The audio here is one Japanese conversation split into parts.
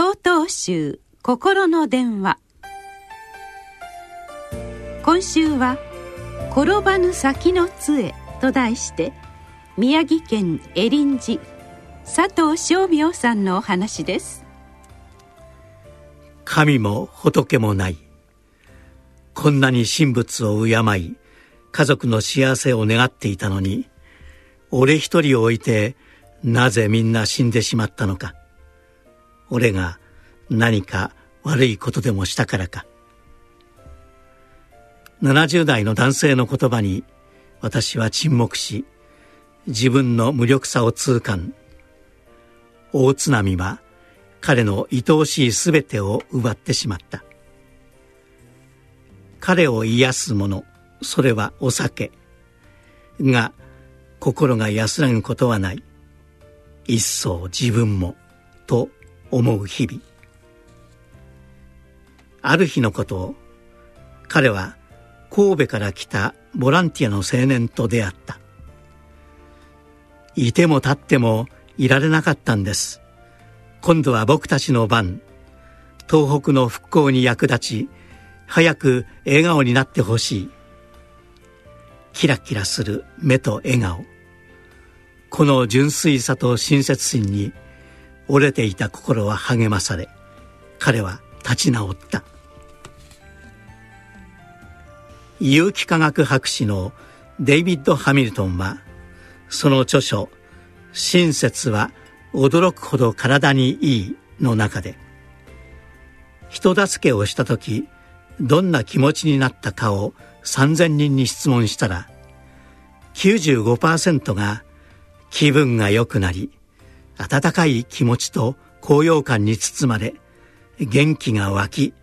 総統集心の電話。今週は「転ばぬ先の杖」と題して宮城県エリン寺佐藤正明さんのお話です。神も仏もない。こんなに神仏を敬い家族の幸せを願っていたのに俺一人を置いてなぜみんな死んでしまったのか。俺が何か悪いことでもしたからか。70代の男性の言葉に私は沈黙し自分の無力さを痛感。大津波は彼の愛おしい全てを奪ってしまった。彼を癒すものそれはお酒が心が安らぐことはない。一層自分もと思う日々。ある日のことを彼は神戸から来たボランティアの青年と出会った。いても立ってもいられなかったんです。今度は僕たちの番東北の復興に役立ち早く笑顔になってほしい。キラキラする目と笑顔。この純粋さと親切心に折れていた心は励まされ彼は立ち直った。有機化学博士のデイビッド・ハミルトンはその著書「親切は驚くほど体にいい」の中で人助けをした時どんな気持ちになったかを3000人に質問したら95%が気分が良くなり温かい気持ちと高揚感に包まれ元気が湧き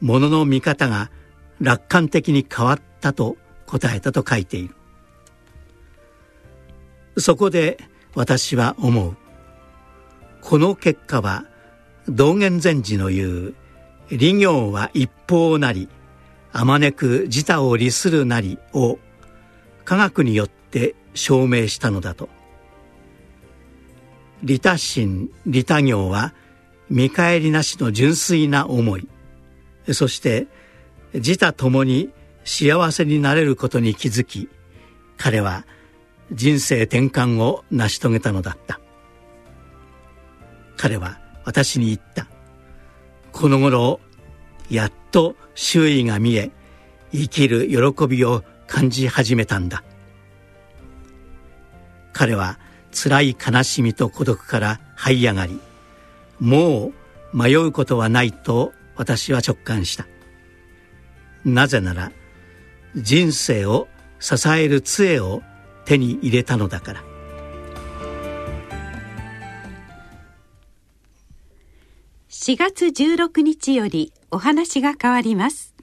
物の見方が楽観的に変わったと答えたと書いている。そこで私は思う。この結果は道元禅師の言う「利行は一方なりあまねく自他を利するなり」を科学によって証明したのだと。利他心利他行は見返りなしの純粋な思い。そして自他ともに幸せになれることに気づき彼は人生転換を成し遂げたのだった。彼は私に言った。この頃やっと周囲が見え生きる喜びを感じ始めたんだ。彼は辛い悲しみと孤独から這い上がりもう迷うことはないと私は直感した。なぜなら人生を支える杖を手に入れたのだから。4月16日よりお話が変わります。